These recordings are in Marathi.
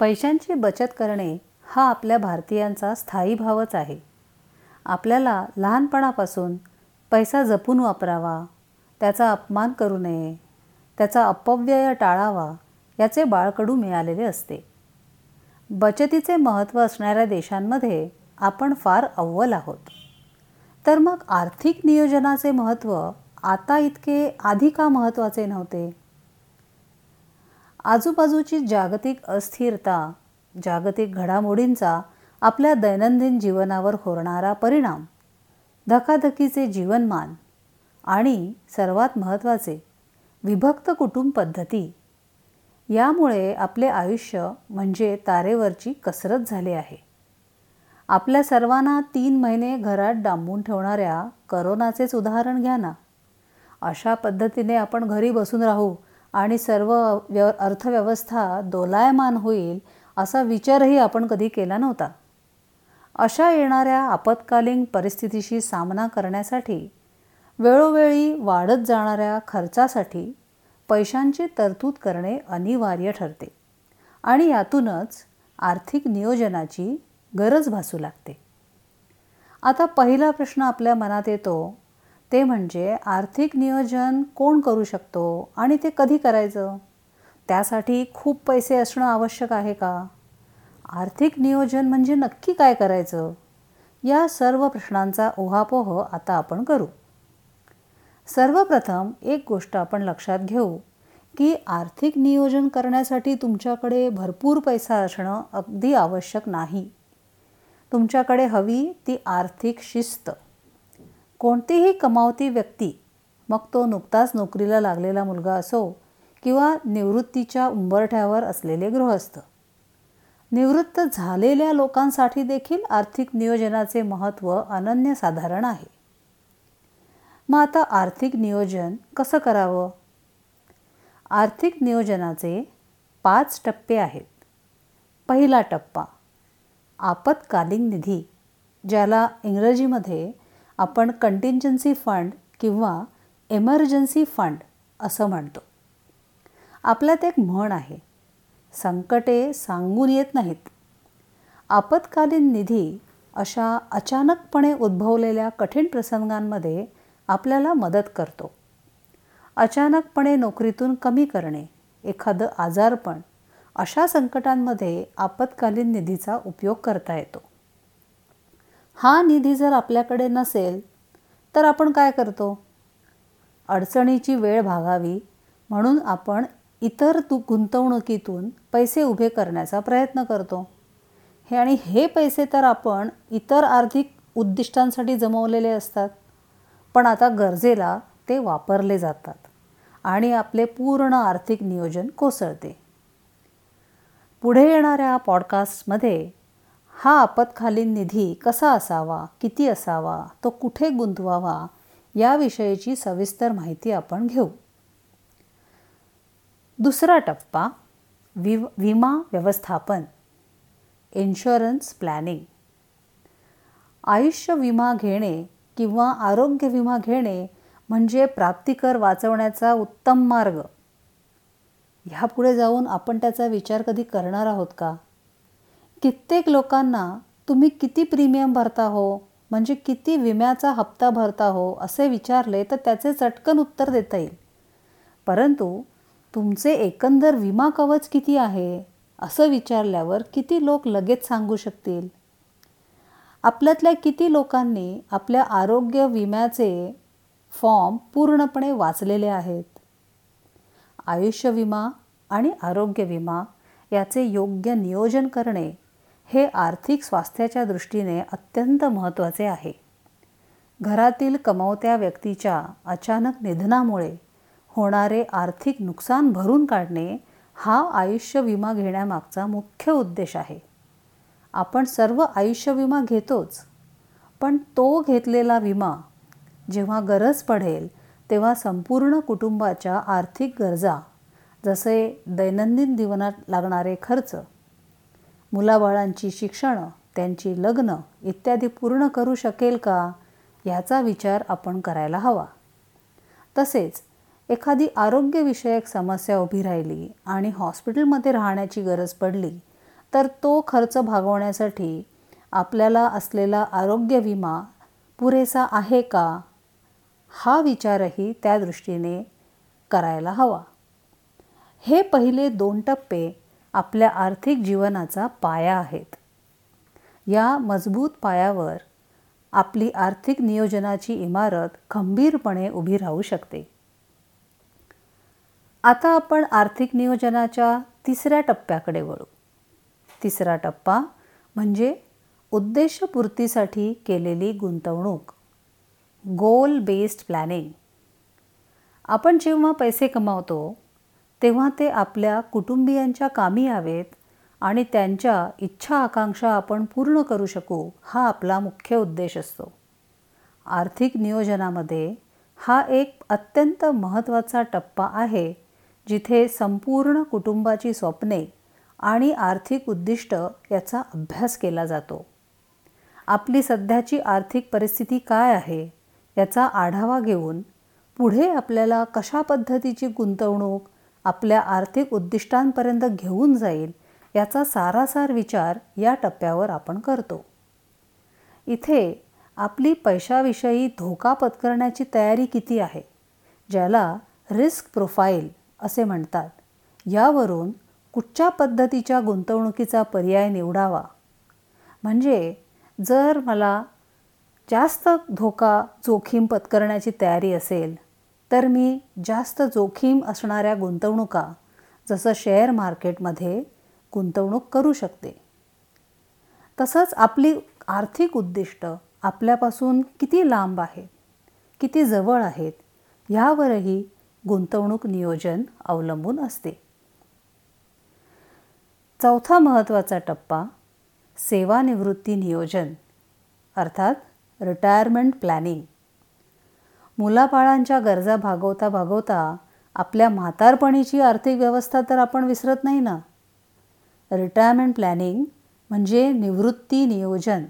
पैशांची बचत करणे हा आपल्या भारतीयांचा स्थायी भावच आहे. आपल्याला लहानपणापासून पैसा जपून वापरावा त्याचा अपमान करू नये त्याचा अपव्यय टाळावा याचे बाळकडू मिळालेले असते. बचतीचे महत्त्व असणाऱ्या देशांमध्ये आपण फार अव्वल आहोत. तर मग आर्थिक नियोजनाचे महत्त्व आता इतके आधी का महत्त्वाचे नव्हते? आजूबाजूची जागतिक अस्थिरता जागतिक घडामोडींचा आपल्या दैनंदिन जीवनावर होणारा परिणाम धकाधकीचे जीवनमान आणि सर्वात महत्त्वाचे विभक्त कुटुंब पद्धती यामुळे आपले आयुष्य म्हणजे तारेवरची कसरत झाली आहे. आपल्या सर्वांना तीन महिने घरात डांबून ठेवणाऱ्या करोनाचेच उदाहरण घ्या ना. अशा पद्धतीने आपण घरी बसून राहू आणि सर्व व्य अर्थव्यवस्था दोलायमान होईल असा विचारही आपण कधी केला नव्हता. अशा येणाऱ्या आपत्कालीन परिस्थितीशी सामना करण्यासाठी वेळोवेळी वाढत जाणाऱ्या खर्चासाठी पैशांची तरतूद करणे अनिवार्य ठरते आणि यातूनच आर्थिक नियोजनाची गरज भासू लागते. आता पहिला प्रश्न आपल्या मनात येतो ते म्हणजे आर्थिक नियोजन कोण करू शकतो आणि ते कधी करायचं? त्यासाठी खूप पैसे असणं आवश्यक आहे का? आर्थिक नियोजन म्हणजे नक्की काय करायचं? या सर्व प्रश्नांचा ओहापोह आता आपण करू. सर्वप्रथम एक गोष्ट आपण लक्षात घेऊ की आर्थिक नियोजन करण्यासाठी तुमच्याकडे भरपूर पैसा असणं अगदी आवश्यक नाही. तुमच्याकडे हवी ती आर्थिक शिस्त. कोणतीही कमावती व्यक्ती मग तो नुकताच नोकरीला लागलेला मुलगा असो किंवा निवृत्तीच्या उंबरठ्यावर असलेले गृहस्थ. निवृत्त झालेल्या लोकांसाठी देखील आर्थिक नियोजनाचे महत्त्व अनन्यसाधारण आहे. मग आता आर्थिक नियोजन कसं करावं? आर्थिक नियोजनाचे पाच टप्पे आहेत. पहिला टप्पा आपत्कालीन निधी ज्याला इंग्रजीमध्ये आपण कंटिन्जन्सी फंड किंवा एमर्जन्सी फंड असं म्हणतो. आपल्यात एक म्हण आहे संकटे सांगून येत नाहीत. आपत्कालीन निधी अशा अचानकपणे उद्भवलेल्या कठीण प्रसंगांमध्ये आपल्याला मदत करतो. अचानकपणे नोकरीतून कमी करणे एखादं आजारपण अशा संकटांमध्ये आपत्कालीन निधीचा उपयोग करता येतो. हा निधी जर आपल्याकडे नसेल तर आपण काय करतो? अडचणीची वेळ भागावी म्हणून आपण इतर तु गुंतवणुकीतून पैसे उभे करण्याचा प्रयत्न करतो. हे आणि हे पैसे तर आपण इतर आर्थिक उद्दिष्टांसाठी जमवलेले असतात पण आता गरजेला ते वापरले जातात आणि आपले पूर्ण आर्थिक नियोजन कोसळते. पुढे येणाऱ्या पॉडकास्टमध्ये हा आपत्कालीन निधी कसा असावा किती असावा तो कुठे गुंतवावा याविषयीची सविस्तर माहिती आपण घेऊ. दुसरा टप्पा विव विमा व्यवस्थापन इन्शुरन्स प्लॅनिंग आयुष्य विमा घेणे किंवा आरोग्य विमा घेणे म्हणजे प्राप्तिकर वाचवण्याचा उत्तम मार्ग. ह्यापुढे जाऊन आपण त्याचा विचार कधी करणार आहोत का? कित्येक लोकांना तुम्ही किती प्रीमियम भरता हो? म्हणजे किती विम्याचा हप्ता भरता हो? असे विचारले तर त्याचे चटकन उत्तर देता येईल. परंतु तुमचे एकंदर विमा कवच किती आहे? असं विचारल्यावर किती लोक लगेच सांगू शकतील? आपल्यातल्या किती लोकांनी आपल्या आरोग्य विम्याचे फॉर्म पूर्णपणे वाचलेले आहेत? आयुष्य विमा आणि आरोग्य विमा याचे योग्य नियोजन करणे हे आर्थिक स्वास्थ्याच्या दृष्टीने अत्यंत महत्त्वाचे आहे. घरातील कमावत्या व्यक्तीच्या अचानक निधनामुळे होणारे आर्थिक नुकसान भरून काढणे हा आयुष्य विमा घेण्यामागचा मुख्य उद्देश आहे. आपण सर्व आयुष्य विमा घेतोच पण तो घेतलेला विमा जेव्हा गरज पडेल तेव्हा संपूर्ण कुटुंबाच्या आर्थिक गरजा जसे दैनंदिन जीवनात लागणारे खर्च मुलाबाळांची शिक्षणं त्यांची लग्न इत्यादी पूर्ण करू शकेल का याचा विचार आपण करायला हवा. तसेच एखादी आरोग्यविषयक समस्या उभी राहिली आणि हॉस्पिटलमध्ये राहण्याची गरज पडली तर तो खर्च भागवण्यासाठी आपल्याला असलेला आरोग्य विमा पुरेसा आहे का हा विचारही त्या दृष्टीने करायला हवा. हे पहिले दोन टप्पे आपल्या आर्थिक जीवनाचा पाया आहेत. या मजबूत पायावर आपली आर्थिक नियोजनाची इमारत खंबीरपणे उभी राहू शकते. आता आपण आर्थिक नियोजनाच्या तिसऱ्या टप्प्याकडे वळू. तिसरा टप्पा म्हणजे उद्देशपूर्तीसाठी केलेली गुंतवणूक. गोल बेस्ड प्लॅनिंग आपण जेव्हा पैसे कमावतो तेव्हा ते आपल्या कुटुंबियांच्या कामी यावेत आणि त्यांच्या इच्छा आकांक्षा आपण पूर्ण करू शकू हा आपला मुख्य उद्देश असतो. आर्थिक नियोजनामध्ये हा एक अत्यंत महत्त्वाचा टप्पा आहे जिथे संपूर्ण कुटुंबाची स्वप्ने आणि आर्थिक उद्दिष्ट याचा अभ्यास केला जातो. आपली सध्याची आर्थिक परिस्थिती काय आहे याचा आढावा घेऊन पुढे आपल्याला कशा पद्धतीची गुंतवणूक आपल्या आर्थिक उद्दिष्टांपर्यंत घेऊन जाईल याचा सारासार विचार या टप्प्यावर आपण करतो. इथे आपली पैशाविषयी धोका पत्करण्याची तयारी किती आहे? ज्याला रिस्क प्रोफाईल असे म्हणतात. यावरून कुठच्या पद्धतीच्या गुंतवणुकीचा पर्याय निवडावा? म्हणजे जर मला जास्त धोका जोखीम पत्करण्याची तयारी असेल तर मी जास्त जोखीम असणाऱ्या गुंतवणुका जसं शेअर मार्केटमध्ये गुंतवणूक करू शकते. तसंच आपली आर्थिक उद्दिष्ट आपल्यापासून किती लांब आहेत किती जवळ आहेत ह्यावरही गुंतवणूक नियोजन अवलंबून असते. चौथा महत्त्वाचा टप्पा सेवानिवृत्ती नियोजन अर्थात रिटायरमेंट प्लॅनिंग मुलाबाळांच्या गरजा भागवता भागवता आपल्या म्हातारपणीची आर्थिक व्यवस्था तर आपण विसरत नाही ना? रिटायरमेंट प्लॅनिंग म्हणजे निवृत्ती नियोजन.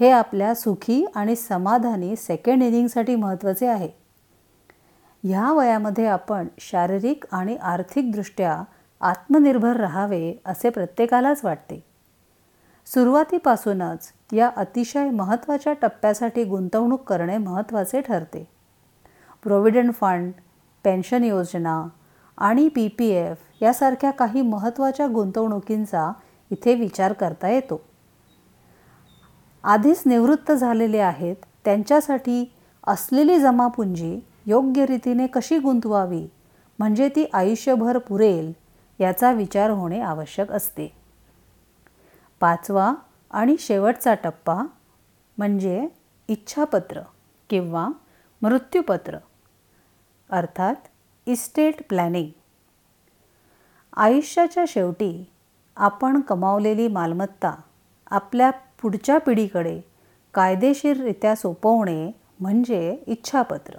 हे आपल्या सुखी आणि समाधानी सेकंड इनिंगसाठी महत्त्वाचे आहे. ह्या वयामध्ये आपण शारीरिक आणि आर्थिकदृष्ट्या आत्मनिर्भर राहावे असे प्रत्येकालाच वाटते. सुरुवातीपासूनच या अतिशय महत्त्वाच्या टप्प्यासाठी गुंतवणूक करणे महत्त्वाचे ठरते. प्रोव्हिडंट फंड पेन्शन योजना आणि पी पी एफ यासारख्या काही महत्त्वाच्या गुंतवणुकींचा इथे विचार करता येतो. आधीच निवृत्त झालेले आहेत त्यांच्यासाठी असलेली जमापुंजी योग्य रीतीने कशी गुंतवावी म्हणजे ती आयुष्यभर पुरेल याचा विचार होणे आवश्यक असते. पाचवा आणि शेवटचा टप्पा म्हणजे इच्छापत्र किंवा मृत्यूपत्र. अर्थात इस्टेट प्लॅनिंग. आयुष्याच्या शेवटी आपण कमावलेली मालमत्ता आपल्या पुढच्या पिढीकडे कायदेशीररित्या सोपवणे म्हणजे इच्छापत्र.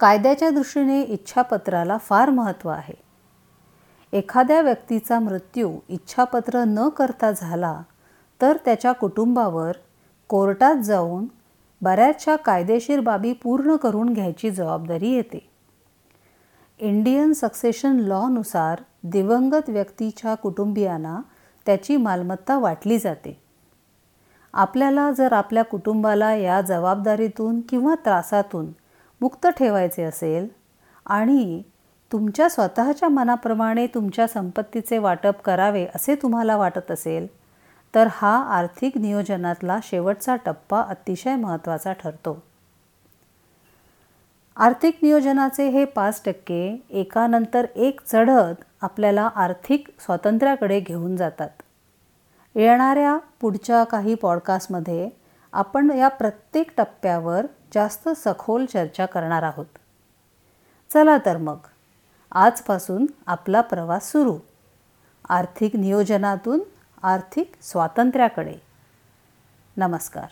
कायद्याच्या दृष्टीने इच्छापत्राला फार महत्त्व आहे. एखाद्या व्यक्तीचा मृत्यू इच्छापत्र न करता झाला तर त्याच्या कुटुंबावर कोर्टात जाऊन बऱ्याचशा कायदेशीर बाबी पूर्ण करून घ्यायची जबाबदारी येते. इंडियन सक्सेशन लॉनुसार दिवंगत व्यक्तीच्या कुटुंबियांना त्याची मालमत्ता वाटली जाते. आपल्याला जर आपल्या कुटुंबाला या जबाबदारीतून किंवा त्रासातून मुक्त ठेवायचे असेल आणि तुमच्या स्वतःच्या मनाप्रमाणे तुमच्या संपत्तीचे वाटप करावे असे तुम्हाला वाटत असेल तर हा आर्थिक नियोजनातला शेवटचा टप्पा अतिशय महत्त्वाचा ठरतो. आर्थिक नियोजनाचे हे पाच टक्के एकानंतर एक चढत आपल्याला आर्थिक स्वातंत्र्याकडे घेऊन जातात. येणाऱ्या पुढच्या काही पॉडकास्टमध्ये आपण या प्रत्येक टप्प्यावर जास्त सखोल चर्चा करणार आहोत. चला तर मग आजपासून आपला प्रवास सुरू. आर्थिक नियोजनातून आर्थिक स्वातंत्र्याकडे. नमस्कार.